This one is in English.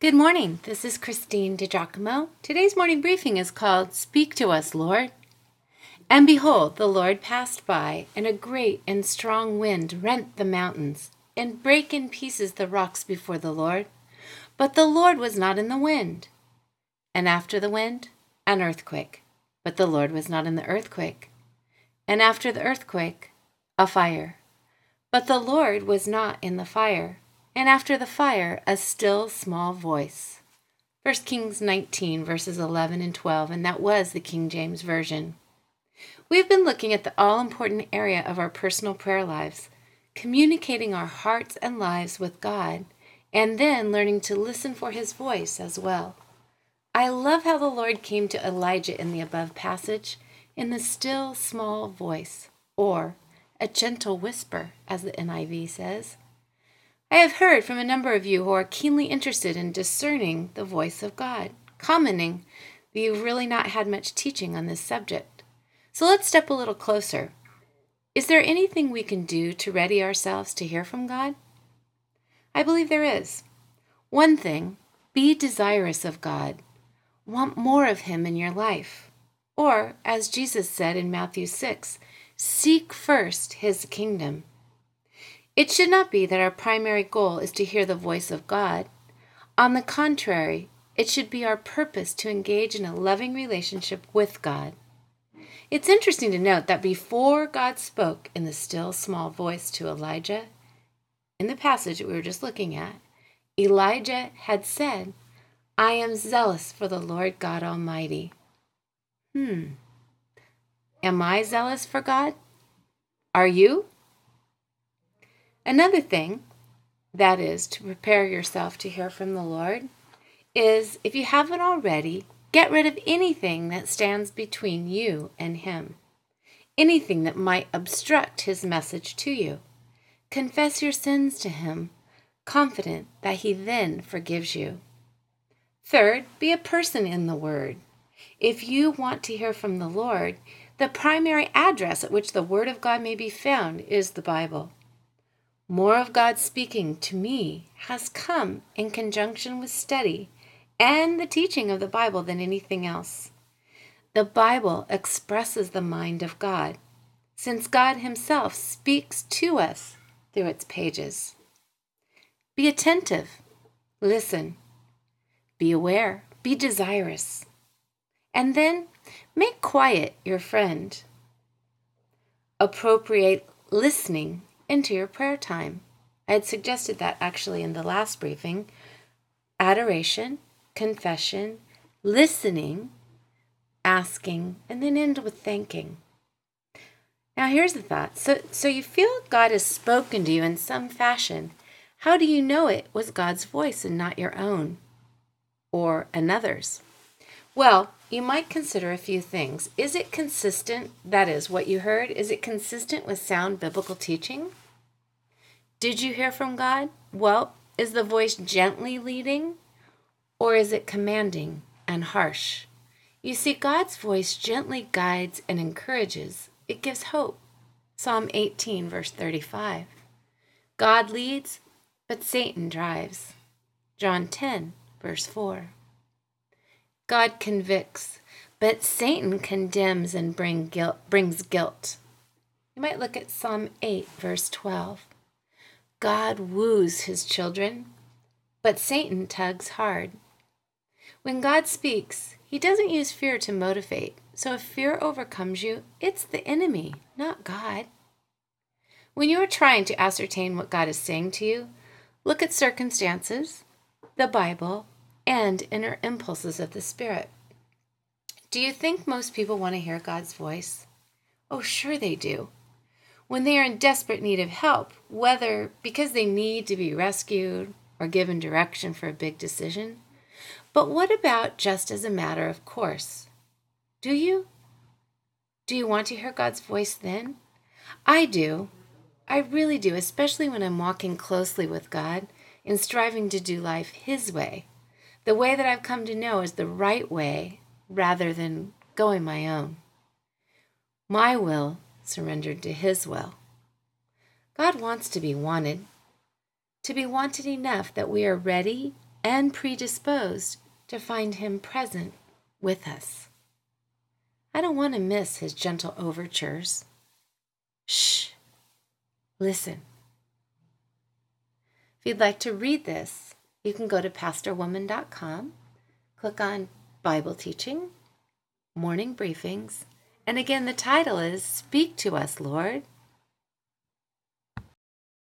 Good morning. This is Christine DiGiacomo. Today's morning briefing is called Speak to Us, Lord. And behold, the Lord passed by, and a great and strong wind rent the mountains, and brake in pieces the rocks before the Lord. But the Lord was not in the wind. And after the wind, an earthquake. But the Lord was not in the earthquake. And after the earthquake, a fire. But the Lord was not in the fire and after the fire, a still small voice. 1 Kings 19, verses 11 and 12, and that was the King James Version. We've been looking at the all important area of our personal prayer lives, communicating our hearts and lives with God, and then learning to listen for His voice as well. I love how the Lord came to Elijah in the above passage in the still small voice, or a gentle whisper, as the NIV says. I have heard from a number of you who are keenly interested in discerning the voice of God, commenting that you've really not had much teaching on this subject. So let's step a little closer. Is there anything we can do to ready ourselves to hear from God? I believe there is. One thing, be desirous of God. Want more of Him in your life. Or, as Jesus said in Matthew 6, seek first His kingdom it should not be that our primary goal is to hear the voice of God. On the contrary, it should be our purpose to engage in a loving relationship with God. It's interesting to note that before God spoke in the still small voice to Elijah, in the passage that we were just looking at, Elijah had said, I am zealous for the Lord God Almighty. Hmm. Am I zealous for God? Are you? Another thing, that is, to prepare yourself to hear from the Lord, is if you haven't already, get rid of anything that stands between you and Him, anything that might obstruct His message to you. Confess your sins to Him, confident that He then forgives you. Third, be a person in the Word. If you want to hear from the Lord, the primary address at which the Word of God may be found is the Bible. More of God speaking to me has come in conjunction with study and the teaching of the Bible than anything else. The Bible expresses the mind of God, since God Himself speaks to us through its pages. Be attentive, listen, be aware, be desirous, and then make quiet your friend. Appropriate listening into your prayer time. I had suggested that actually in the last briefing. Adoration, confession, listening, asking, and then end with thanking. Now, here's the thought. So, so you feel God has spoken to you in some fashion. How do you know it was God's voice and not your own or another's? Well, you might consider a few things. Is it consistent? That is, what you heard, is it consistent with sound biblical teaching? Did you hear from God? Well, is the voice gently leading or is it commanding and harsh? You see, God's voice gently guides and encourages, it gives hope. Psalm 18, verse 35. God leads, but Satan drives. John 10, verse 4. God convicts, but Satan condemns and bring guilt, brings guilt. You might look at Psalm 8, verse 12. God woos his children, but Satan tugs hard. When God speaks, he doesn't use fear to motivate. So if fear overcomes you, it's the enemy, not God. When you are trying to ascertain what God is saying to you, look at circumstances, the Bible, and inner impulses of the Spirit. Do you think most people want to hear God's voice? Oh, sure they do when they are in desperate need of help, whether because they need to be rescued or given direction for a big decision. But what about just as a matter of course? Do you? Do you want to hear God's voice then? I do. I really do, especially when I'm walking closely with God and striving to do life His way, the way that I've come to know is the right way rather than going my own. My will surrendered to His will. God wants to be wanted, to be wanted enough that we are ready and predisposed to find Him present with us. I don't want to miss His gentle overtures. Shh. Listen. If you'd like to read this, you can go to pastorwoman.com, click on Bible teaching, morning briefings, and again, the title is Speak to Us, Lord.